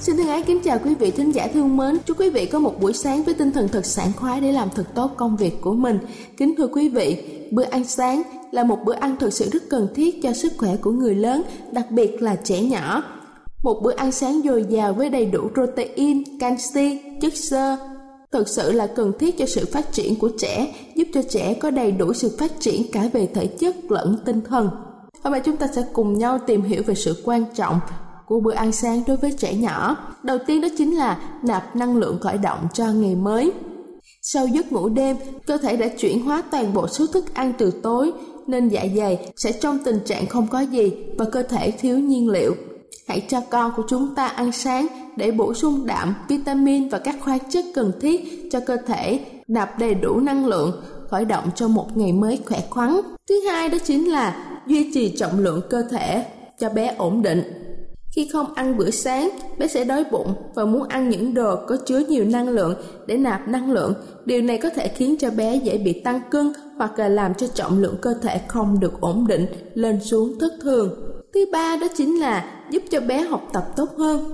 Xin thân ái kính chào quý vị thính giả thương mến. Chúc quý vị có một buổi sáng với tinh thần thật sảng khoái để làm thật tốt công việc của mình. Kính thưa quý vị, bữa ăn sáng là một bữa ăn thực sự rất cần thiết cho sức khỏe của người lớn, đặc biệt là trẻ nhỏ. Một bữa ăn sáng dồi dào với đầy đủ protein, canxi, chất xơ, thực sự là cần thiết cho sự phát triển của trẻ, giúp cho trẻ có đầy đủ sự phát triển cả về thể chất lẫn tinh thần. Hôm nay chúng ta sẽ cùng nhau tìm hiểu về sự quan trọng của bữa ăn sáng đối với trẻ nhỏ. Đầu tiên đó chính là nạp năng lượng khởi động cho ngày mới. Sau giấc ngủ đêm, cơ thể đã chuyển hóa toàn bộ số thức ăn từ tối nên dạ dày sẽ trong tình trạng không có gì và cơ thể thiếu nhiên liệu. Hãy cho con của chúng ta ăn sáng để bổ sung đạm, vitamin và các khoáng chất cần thiết cho cơ thể nạp đầy đủ năng lượng khởi động cho một ngày mới khỏe khoắn. Thứ hai đó chính là duy trì trọng lượng cơ thể cho bé ổn định khi không ăn bữa sáng, bé sẽ đói bụng và muốn ăn những đồ có chứa nhiều năng lượng để nạp năng lượng. Điều này có thể khiến cho bé dễ bị tăng cân hoặc là làm cho trọng lượng cơ thể không được ổn định, lên xuống thất thường. Thứ ba đó chính là giúp cho bé học tập tốt hơn.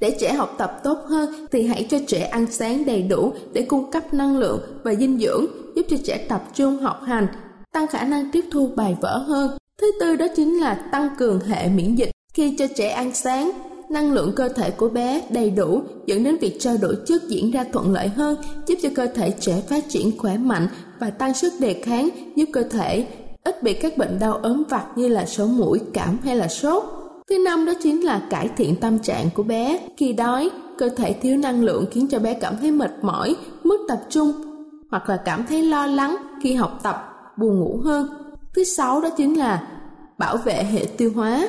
Để trẻ học tập tốt hơn thì hãy cho trẻ ăn sáng đầy đủ để cung cấp năng lượng và dinh dưỡng, giúp cho trẻ tập trung học hành, tăng khả năng tiếp thu bài vở hơn. Thứ tư đó chính là tăng cường hệ miễn dịch khi cho trẻ ăn sáng, năng lượng cơ thể của bé đầy đủ dẫn đến việc trao đổi chất diễn ra thuận lợi hơn, giúp cho cơ thể trẻ phát triển khỏe mạnh và tăng sức đề kháng, giúp cơ thể ít bị các bệnh đau ốm vặt như là sổ mũi, cảm hay là sốt. Thứ năm đó chính là cải thiện tâm trạng của bé. Khi đói, cơ thể thiếu năng lượng khiến cho bé cảm thấy mệt mỏi, mất tập trung hoặc là cảm thấy lo lắng khi học tập, buồn ngủ hơn. Thứ sáu đó chính là bảo vệ hệ tiêu hóa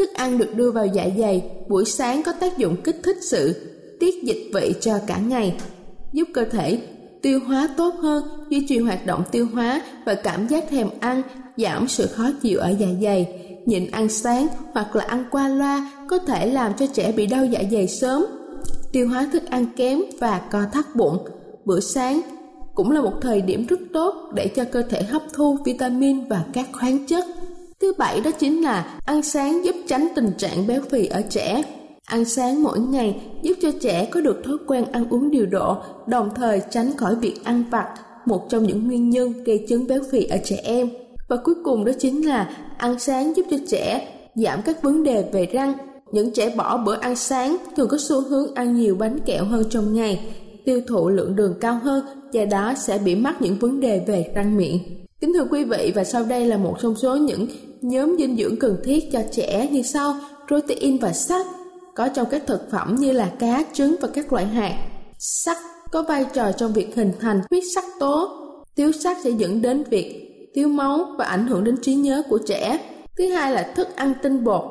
Thức ăn được đưa vào dạ dày buổi sáng có tác dụng kích thích sự tiết dịch vị cho cả ngày, giúp cơ thể tiêu hóa tốt hơn, duy trì hoạt động tiêu hóa và cảm giác thèm ăn, giảm sự khó chịu ở dạ dày. Nhịn ăn sáng hoặc là ăn qua loa có thể làm cho trẻ bị đau dạ dày sớm, tiêu hóa thức ăn kém và co thắt bụng. Bữa sáng cũng là một thời điểm rất tốt để cho cơ thể hấp thu vitamin và các khoáng chất. Thứ bảy đó chính là ăn sáng giúp tránh tình trạng béo phì ở trẻ. Ăn sáng mỗi ngày giúp cho trẻ có được thói quen ăn uống điều độ, đồng thời tránh khỏi việc ăn vặt, một trong những nguyên nhân gây chứng béo phì ở trẻ em. Và cuối cùng đó chính là ăn sáng giúp cho trẻ giảm các vấn đề về răng. Những trẻ bỏ bữa ăn sáng thường có xu hướng ăn nhiều bánh kẹo hơn trong ngày, tiêu thụ lượng đường cao hơn, do đó sẽ bị mắc những vấn đề về răng miệng. Kính thưa quý vị và sau đây là một trong số những nhóm dinh dưỡng cần thiết cho trẻ như sau: protein và sắt có trong các thực phẩm như là cá, trứng và các loại hạt. Sắt có vai trò trong việc hình thành huyết sắc tố. Thiếu sắt sẽ dẫn đến việc thiếu máu và ảnh hưởng đến trí nhớ của trẻ. Thứ hai là thức ăn tinh bột.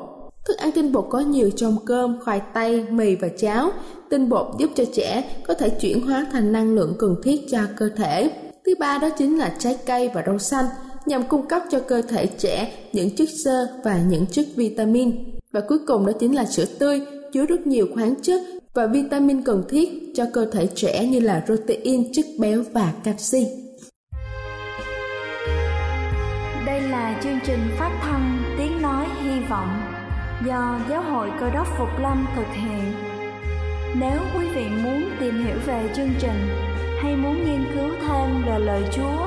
Thức ăn tinh bột có nhiều trong cơm, khoai tây, mì và cháo. tinh bột giúp cho trẻ có thể chuyển hóa thành năng lượng cần thiết cho cơ thể. Thứ ba đó chính là trái cây và rau xanh nhằm cung cấp cho cơ thể trẻ những chất xơ và những chất vitamin. Và cuối cùng đó chính là sữa tươi chứa rất nhiều khoáng chất và vitamin cần thiết cho cơ thể trẻ như là protein, chất béo và canxi. Đây là chương trình phát thanh Tiếng Nói Hy Vọng do Giáo hội Cơ đốc Phục Lâm thực hiện. Nếu quý vị muốn tìm hiểu về chương trình hay muốn nghiên cứu thêm về lời Chúa,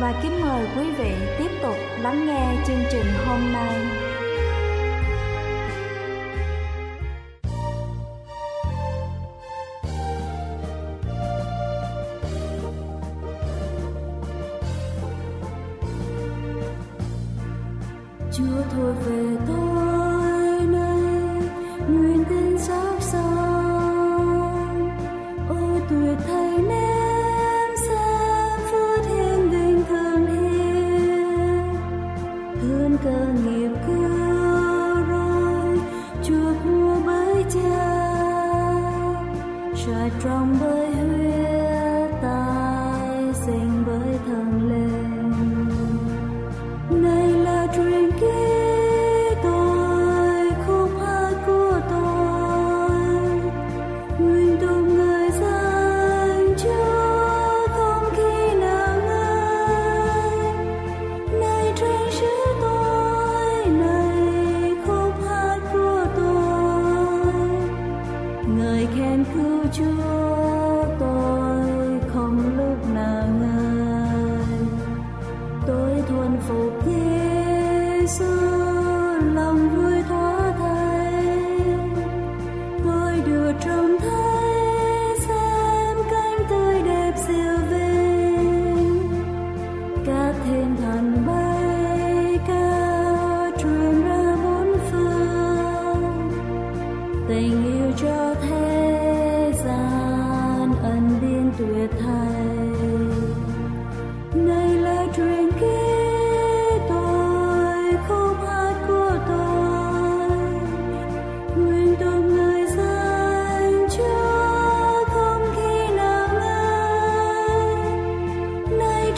và kính mời quý vị tiếp tục lắng nghe chương trình hôm nay. Chúa thôi về tôi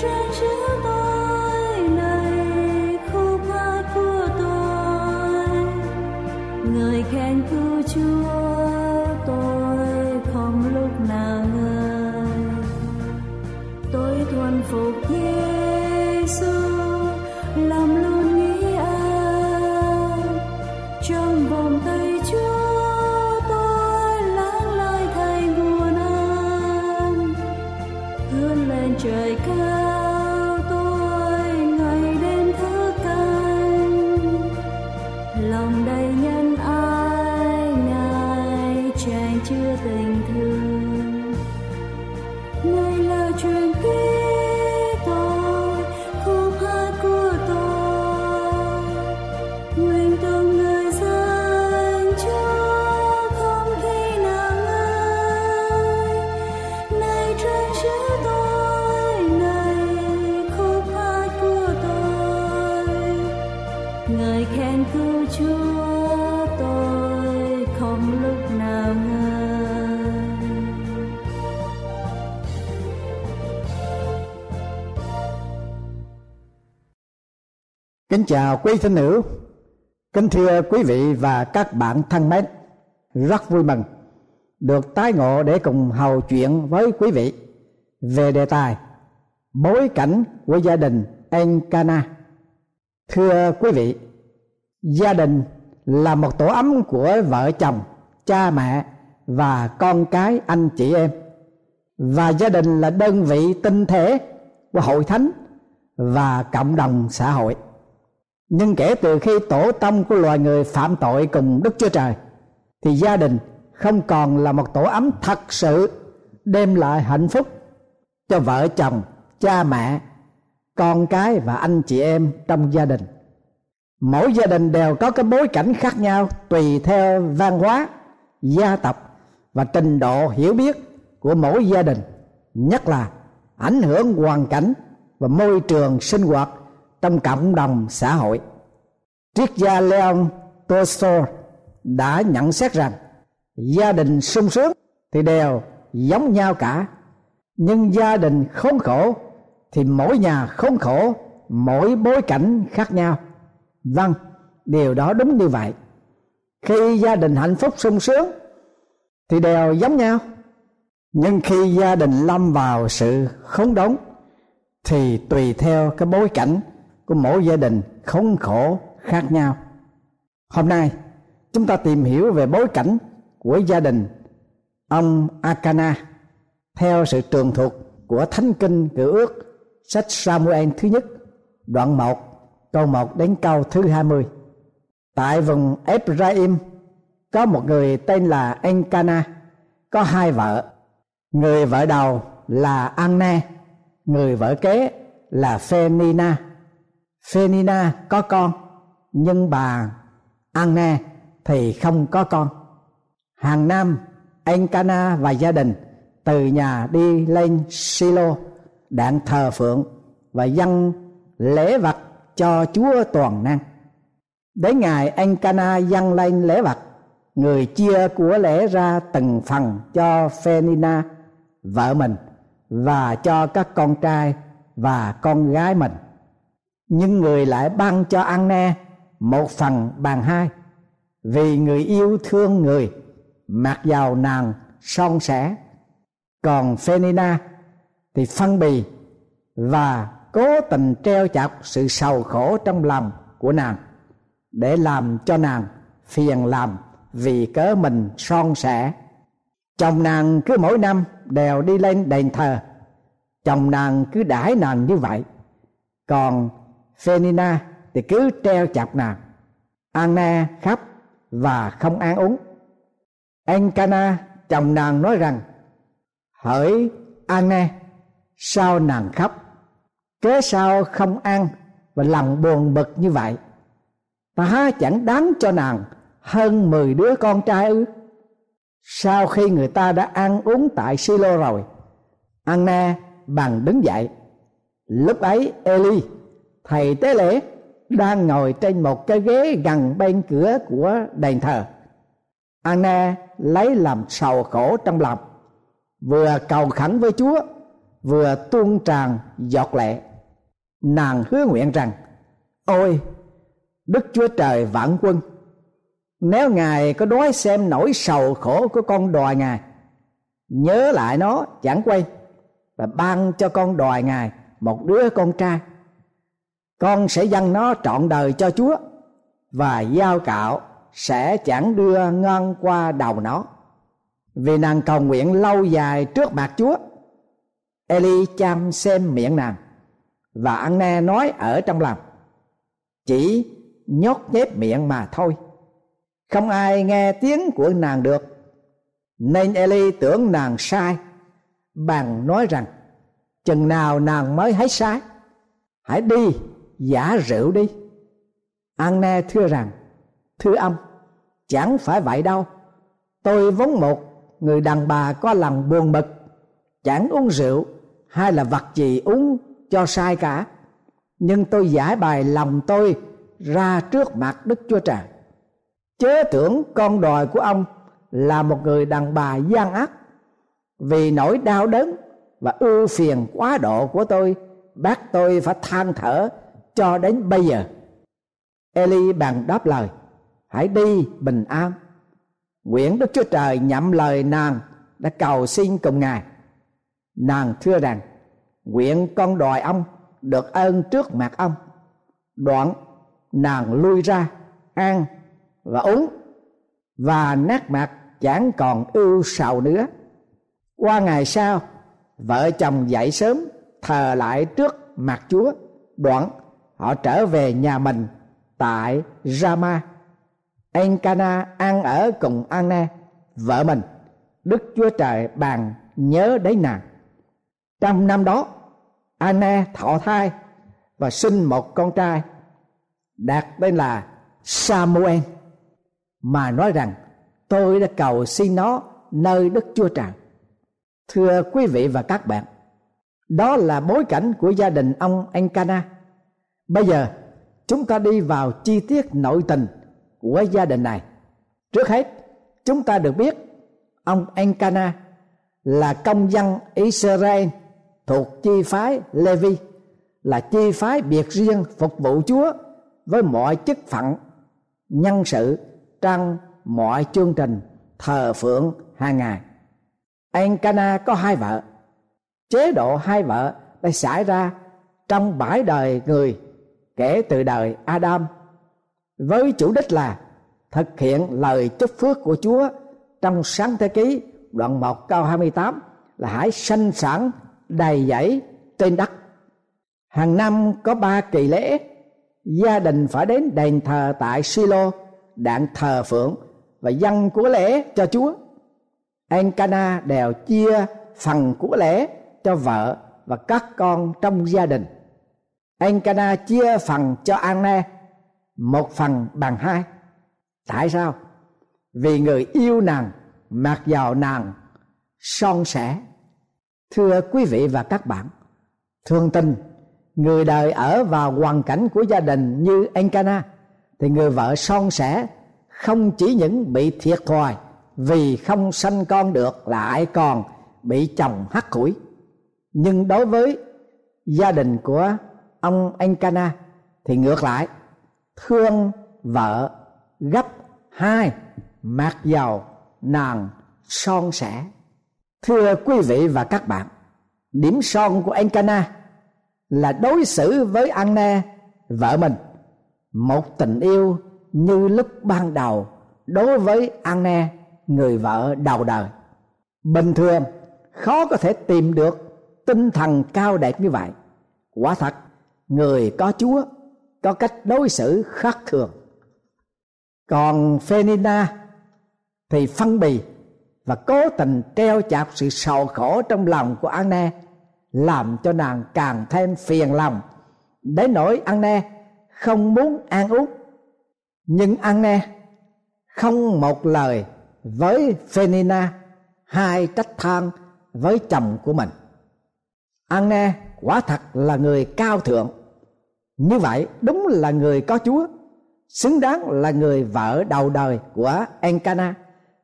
này trên Kính chào quý thân hữu, kính thưa quý vị và các bạn thân mến, rất vui mừng được tái ngộ để cùng hầu chuyện với quý vị về đề tài bối cảnh của gia đình Encana. Thưa quý vị, gia đình là một tổ ấm của vợ chồng, cha mẹ và con cái anh chị em. Và gia đình là đơn vị tinh thể của hội thánh và cộng đồng xã hội nhưng kể từ khi tổ tông của loài người phạm tội cùng Đức Chúa Trời, thì gia đình không còn là một tổ ấm thật sự đem lại hạnh phúc cho vợ chồng, cha mẹ, con cái và anh chị em trong gia đình. Mỗi gia đình đều có cái bối cảnh khác nhau tùy theo văn hóa, gia tộc và trình độ hiểu biết của mỗi gia đình, nhất là ảnh hưởng hoàn cảnh và môi trường sinh hoạt trong cộng đồng xã hội. Triết gia leon tolstoy đã nhận xét rằng gia đình sung sướng thì đều giống nhau cả. Nhưng gia đình khốn khổ thì mỗi nhà khốn khổ, mỗi bối cảnh khác nhau. Vâng điều đó đúng như vậy. Khi gia đình hạnh phúc sung sướng thì đều giống nhau. Nhưng khi gia đình lâm vào sự khốn đốn thì tùy theo cái bối cảnh của mỗi gia đình khốn khổ khác nhau hôm nay chúng ta tìm hiểu về bối cảnh của gia đình ông Akana theo sự trường thuộc của Thánh Kinh Cựu Ước sách Samuel thứ nhất đoạn 1 câu 1 đến câu thứ 20. Tại vùng Ephraim có một người tên là Enkana có hai vợ. Người vợ đầu là Anna, người vợ kế là Phenina. Phenina có con nhưng bà Anna thì không có con. Hàng năm Encana và gia đình từ nhà đi lên Silo đạn thờ phượng và dâng lễ vật cho Chúa toàn năng. Đến ngày Encana dâng lên lễ vật, người chia của lễ ra từng phần cho Phenina vợ mình và cho các con trai và con gái mình. Nhưng người lại ban cho Anna một phần bàn hai. Vì người yêu thương người, mặc dầu nàng son sẻ. Còn Phenina thì phân bì và cố tình treo chọc sự sầu khổ trong lòng của nàng để làm cho nàng phiền làm vì cớ mình son sẻ. Chồng nàng cứ mỗi năm đều đi lên đền thờ, chồng nàng cứ đãi nàng như vậy. Còn Phenina thì cứ treo chọc nàng. Anna khắp và không ăn uống. Enkana, chồng nàng nói rằng, hỡi Anna sao nàng khóc? Kế sao không ăn và lòng buồn bực như vậy? Ta chẳng đáng cho nàng hơn mười đứa con trai ư? Sau khi người ta đã ăn uống tại silo rồi anna bằng đứng dậy. Lúc ấy eli thầy tế lễ đang ngồi trên một cái ghế gần bên cửa của đền thờ. Anna lấy làm sầu khổ trong lòng, vừa cầu khẩn với chúa, vừa tuôn tràn giọt lệ. Nàng hứa nguyện rằng, ôi, đức chúa trời vạn quân, nếu ngài có đói xem nỗi sầu khổ của con đòi ngài, nhớ lại nó chẳng quay và ban cho con đòi ngài một đứa con trai con sẽ dâng nó trọn đời cho chúa, và giao cạo sẽ chẳng đưa ngon qua đầu nó. Vì nàng cầu nguyện lâu dài trước mặt chúa, eli chăm xem miệng nàng và Anna nói ở trong lòng. Chỉ nhốt nhép miệng mà thôi. Không ai nghe tiếng của nàng được, nên Eli tưởng nàng sai, bằng nói rằng, chừng nào nàng mới thấy sai, hãy đi giả rượu đi. Anna thưa rằng, thưa ông, chẳng phải vậy đâu. Tôi vốn một người đàn bà có lòng buồn bực, chẳng uống rượu hay là vật gì uống cho sai cả. Nhưng tôi giải bài lòng tôi ra trước mặt đức chúa trời. Chớ tưởng con đòi của ông là một người đàn bà gian ác. Vì nỗi đau đớn và ưu phiền quá độ của tôi, bác tôi phải than thở cho đến bây giờ. Eli bằng đáp lời, hãy đi, bình an. Nguyễn đức chúa trời nhậm lời nàng đã cầu xin cùng ngài. Nàng thưa rằng, nguyện con đòi ông được ơn trước mặt ông. Đoạn, nàng lui ra, ăn và uống, và nát mặt chẳng còn ưu sầu nữa. Qua ngày sau, vợ chồng dậy sớm, thờ lại trước mặt chúa. Đoạn họ trở về nhà mình tại Rama. Enkana ăn ở cùng Anna vợ mình. Đức chúa trời bàn nhớ đến nàng. Trong năm đó anna thọ thai và sinh một con trai đặt tên là samuel, mà nói rằng, tôi đã cầu xin nó nơi đức chúa trời. Thưa quý vị và các bạn, đó là bối cảnh của gia đình ông Encana. Bây giờ chúng ta đi vào chi tiết nội tình của gia đình này. Trước hết, chúng ta được biết ông Encana là công dân Israel thuộc chi phái Levi, là chi phái biệt riêng phục vụ Chúa với mọi chức phận nhân sự trong mọi chương trình thờ phượng hàng ngày. Encana có hai vợ chế độ hai vợ đã xảy ra trong bãi đời người kể từ đời Adam với chủ đích là thực hiện lời chúc phước của Chúa trong sáng thế ký đoạn 1 câu 28 là hãy sanh sản đầy dẫy trên đất. Hàng năm có ba kỳ lễ, gia đình phải đến đền thờ tại Silo đạn thờ phượng và dâng của lễ cho Chúa. Encana đều chia phần của lễ cho vợ và các con trong gia đình Encana chia phần cho Anne, một phần bằng hai. Tại sao? Vì người yêu nàng, mặc dầu nàng, son sẻ. Thưa quý vị và các bạn thương tình, người đời ở vào hoàn cảnh của gia đình như Encana thì người vợ son sẻ không chỉ những bị thiệt thòi vì không sanh con được lại còn bị chồng hắt hủi. Nhưng đối với gia đình của ông Encana thì ngược lại, thương vợ gấp hai mặc dầu nàng son sẻ. Thưa quý vị và các bạn, điểm son của Encana là đối xử với Anna vợ mình. Một tình yêu như lúc ban đầu đối với Anna người vợ đầu đời. Bình thường, khó có thể tìm được tinh thần cao đẹp như vậy. Quả thật người có chúa, có cách đối xử khác thường. Còn Phenina thì phân bì và cố tình treo chọc sự sầu khổ trong lòng của Anna làm cho nàng càng thêm phiền lòng. Đến nỗi Ne không muốn an út nhưng Anna không một lời với Phenina hai trách than với chồng của mình. Anna quả thật là người cao thượng như vậy, đúng là người có chúa, xứng đáng là người vợ đầu đời của Encana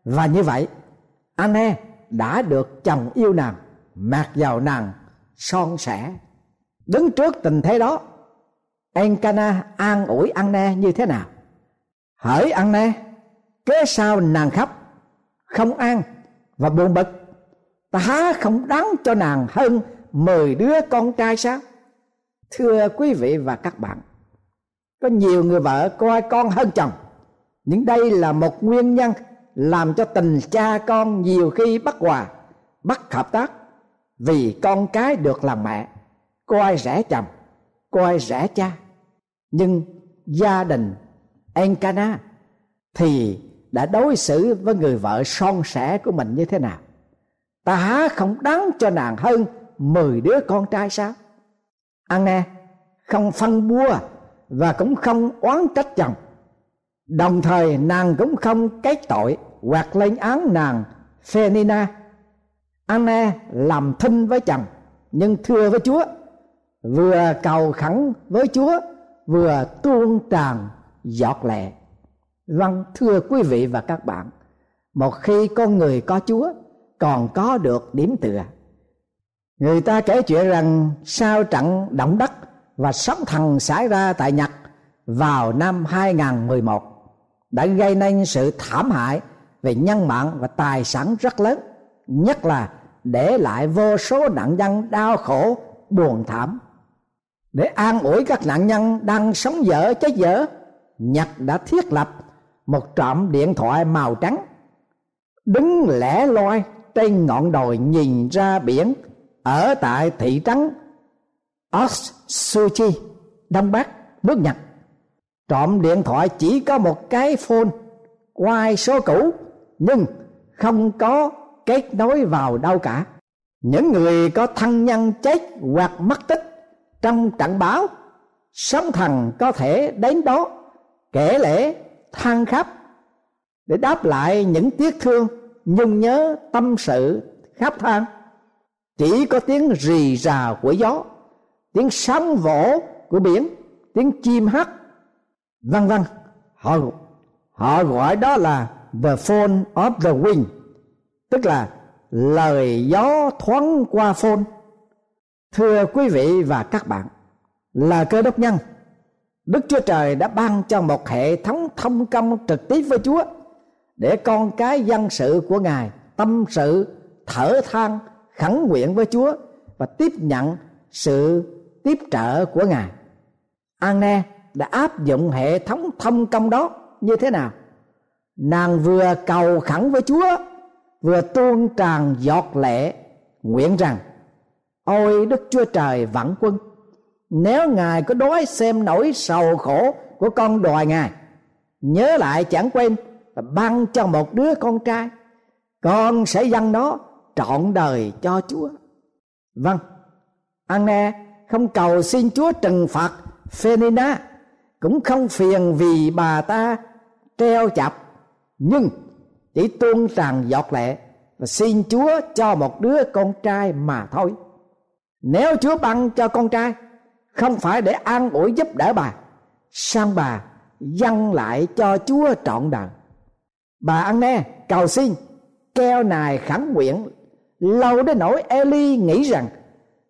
và như vậy Anna đã được chồng yêu nàng, mặc dầu nàng son sẻ. Đứng trước tình thế đó Encana an ủi Anna như thế nào? Hỡi Anna kế sau nàng khóc, không an và buồn bực. Ta không đáng cho nàng hơn mười đứa con trai sao? Thưa quý vị và các bạn, có nhiều người vợ coi con hơn chồng, nhưng đây là một nguyên nhân làm cho tình cha con nhiều khi bất hòa, bất hợp tác. Vì con cái được làm mẹ coi rẻ chồng coi rẻ cha. Nhưng gia đình Encana thì đã đối xử với người vợ son sẻ của mình như thế nào? Ta không đáng cho nàng hơn mười đứa con trai sao? À, ăn nè không phân bua và cũng không oán trách chồng. Đồng thời, nàng cũng không cái tội hoặc lên án nàng Phenina Anna à, làm thinh với chồng, nhưng thưa với Chúa, vừa cầu khẩn với Chúa, vừa tuôn tràn giọt lệ. Vâng thưa quý vị và các bạn, một khi con người có Chúa, còn có được điểm tựa người ta kể chuyện rằng sau trận động đất và sóng thần xảy ra tại Nhật vào năm 2011 đã gây nên sự thảm hại về nhân mạng và tài sản rất lớn, nhất là để lại vô số nạn nhân đau khổ buồn thảm. Để an ủi các nạn nhân đang sống dở chết dở, Nhật đã thiết lập một trạm điện thoại màu trắng đứng lẻ loi trên ngọn đồi nhìn ra biển ở tại thị trấn Otsuchi, Đông Bắc, nước Nhật. Trộm điện thoại chỉ có một cái phone quay số cũ nhưng không có kết nối vào đâu cả. Những người có thân nhân chết hoặc mất tích trong trận bão sóng thần có thể đến đó kể lễ than khắp để đáp lại những tiếc thương nhung nhớ tâm sự khắp than chỉ có tiếng rì rào của gió, tiếng sóng vỗ của biển, tiếng chim hát vân vân họ họ gọi đó là the phone of the wind, tức là lời gió thoáng qua phone. Thưa quý vị và các bạn, là cơ đốc nhân, đức chúa trời đã ban cho một hệ thống thông công trực tiếp với chúa để con cái dân sự của ngài tâm sự thở than khẩn nguyện với chúa và tiếp nhận sự tiếp trợ của ngài. Anne đã áp dụng hệ thống thông công đó như thế nào? Nàng vừa cầu khẩn với chúa, vừa tuôn tràn giọt lệ, nguyện rằng, ôi đức chúa trời vạn quân, nếu ngài có đói xem nỗi sầu khổ của con đòi ngài, nhớ lại chẳng quên và ban cho một đứa con trai, con sẽ dâng nó trọn đời cho chúa vâng Anne không cầu xin chúa trừng phạt Phenina cũng không phiền vì bà ta treo chập nhưng chỉ tuôn tràn giọt lệ và xin Chúa cho một đứa con trai mà thôi. Nếu Chúa ban cho con trai không phải để an ủi giúp đỡ bà, sang bà dâng lại cho Chúa trọn đời. Bà ăn nè cầu xin keo nài khẳng nguyện lâu đến nỗi Eli nghĩ rằng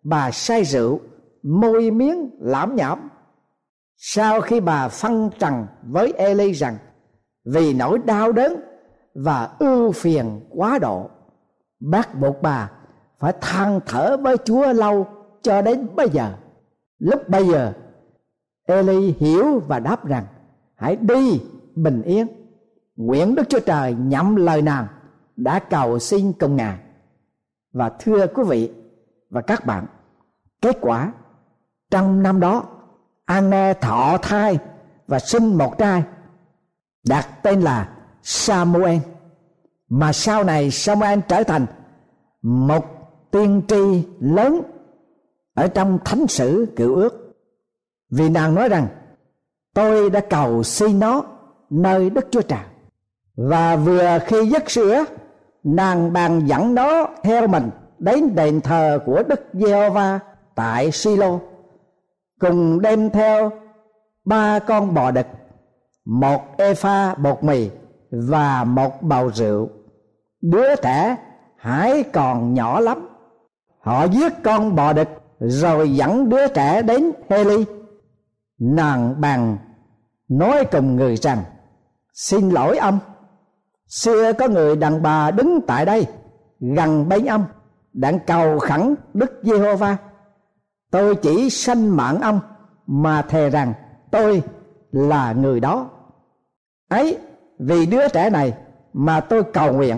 bà say rượu, môi miếng lãm nhảm sau khi bà phân trần với Eli rằng vì nỗi đau đớn và ưu phiền quá độ, bắt buộc bà phải than thở với Chúa lâu cho đến bây giờ. Lúc bây giờ, Eli hiểu và đáp rằng, hãy đi, bình yên. Nguyện Đức Chúa Trời nhậm lời nàng đã cầu xin công ngài. Và thưa quý vị và các bạn, kết quả trong năm đó Anne thọ thai và sinh một trai đặt tên là Samuel. Mà sau này Samuel trở thành một tiên tri lớn ở trong thánh sử cựu ước. Vì nàng nói rằng tôi đã cầu xin nó nơi đức chúa trời. Và vừa khi dứt sữa nàng bàn dẫn nó theo mình đến đền thờ của đức giê-hô-va tại silo, cùng đem theo ba con bò đực, một epha bột mì và một bầu rượu. Đứa trẻ hãy còn nhỏ lắm. Họ giết con bò đực rồi dẫn đứa trẻ đến Heli nàng bàn nói cùng người rằng, xin lỗi ông xưa có người đàn bà đứng tại đây, gần bên ông đang cầu khẩn đức giê-hô-va. Tôi chỉ sanh mạng ông mà thề rằng tôi là người đó. Ấy, vì đứa trẻ này mà tôi cầu nguyện,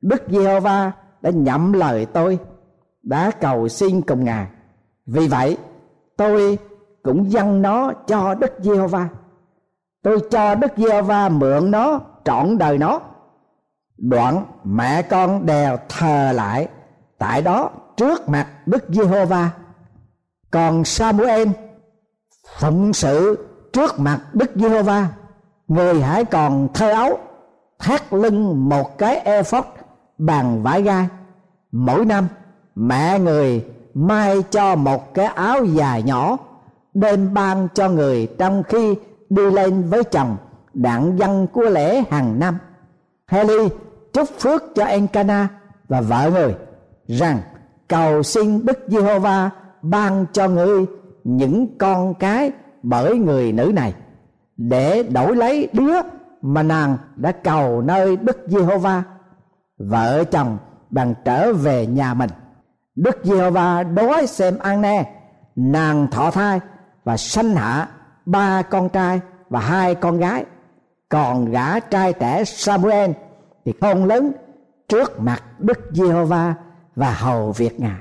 đức giê-hô-va đã nhậm lời tôi, đã cầu xin cùng ngài. Vì vậy, tôi cũng dâng nó cho đức giê-hô-va. Tôi cho đức giê-hô-va mượn nó, trọn đời nó đoạn mẹ con đều thờ lại. Tại đó, trước mặt đức giê-hô-va, còn Samuel phụng sự trước mặt Đức Giê-hô-va. Người hãy còn thơ áo thắt lưng một cái ephod bằng vải gai. Mỗi năm, mẹ người may cho một cái áo dài nhỏ, đem ban cho người trong khi đi lên với chồng, đặng dân của lễ hàng năm. Heli chúc phước cho Encana và vợ người rằng cầu xin Đức Giê-hô-va ban cho ngươi những con cái bởi người nữ này để đổi lấy đứa mà nàng đã cầu nơi Đức Giê-hô-va vợ chồng bằng trở về nhà mình. Đức Giê-hô-va đói xem an ne, nàng thọ thai và sanh hạ ba con trai và hai con gái còn gã trai trẻ Samuel thì con lớn trước mặt Đức Giê-hô-va và hầu việc ngài.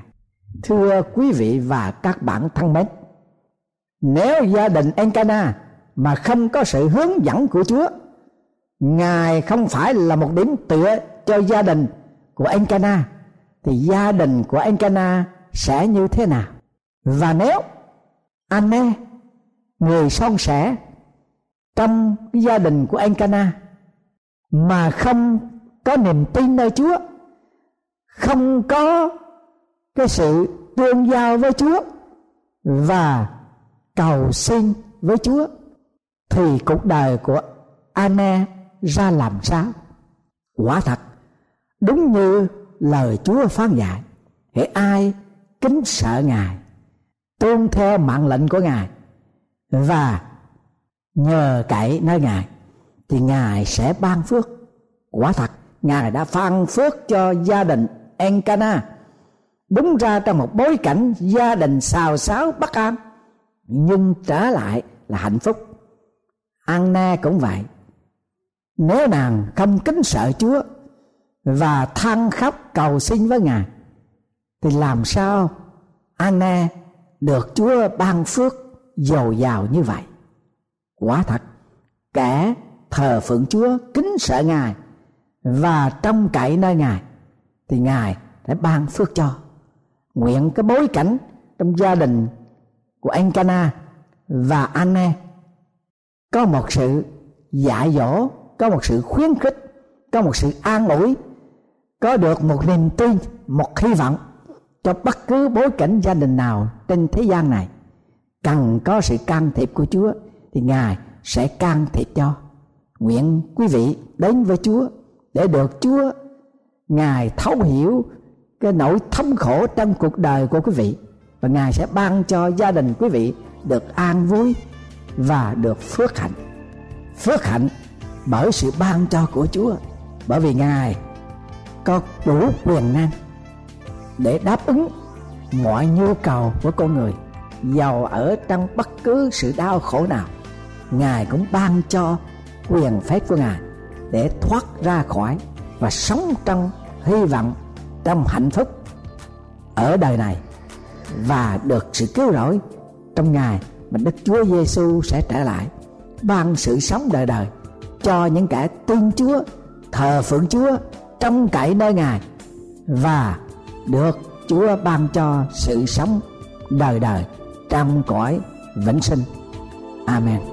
Thưa quý vị và các bạn thân mến nếu gia đình Encana mà không có sự hướng dẫn của Chúa Ngài không phải là một điểm tựa cho gia đình của Encana, thì gia đình của Encana sẽ như thế nào? Và nếu Anne người son sẻ trong gia đình của Encana mà không có niềm tin nơi Chúa không có cái sự tương giao với Chúa và cầu xin với Chúa thì cuộc đời của Anne ra làm sao? Quả thật đúng như lời Chúa phán dạy, hễ ai kính sợ Ngài, tuân theo mạng lệnh của Ngài và nhờ cậy nơi Ngài thì Ngài sẽ ban phước. Quả thật Ngài đã phan phước cho gia đình Encana. Đúng ra trong một bối cảnh gia đình xào xáo bất an, nhưng trở lại là hạnh phúc. Anna cũng vậy. Nếu nàng không kính sợ Chúa và than khóc cầu xin với Ngài, thì làm sao Anna được Chúa ban phước dồi dào như vậy? Quả thật, kẻ thờ phượng Chúa kính sợ Ngài và trong cậy nơi Ngài, thì Ngài sẽ ban phước cho. Nguyện cái bối cảnh trong gia đình của anh Cana và Anne có một sự dạy dỗ, có một sự khuyến khích, có một sự an ủi, có được một niềm tin, một hy vọng cho bất cứ bối cảnh gia đình nào trên thế gian này. Cần có sự can thiệp của Chúa, thì Ngài sẽ can thiệp cho. Nguyện quý vị đến với Chúa để được Chúa, Ngài thấu hiểu cái nỗi thống khổ trong cuộc đời của quý vị. Và Ngài sẽ ban cho gia đình quý vị được an vui và được phước hạnh. Phước hạnh bởi sự ban cho của Chúa. Bởi vì Ngài có đủ quyền năng để đáp ứng mọi nhu cầu của con người, giàu ở trong bất cứ sự đau khổ nào. Ngài cũng ban cho quyền phép của ngài để thoát ra khỏi và sống trong hy vọng, trong hạnh phúc ở đời này và được sự cứu rỗi trong ngày mà Đức Chúa Giêsu sẽ trở lại ban sự sống đời đời cho những kẻ tin Chúa, thờ phượng Chúa trong cậy nơi Ngài và được Chúa ban cho sự sống đời đời trong cõi vĩnh sinh. Amen.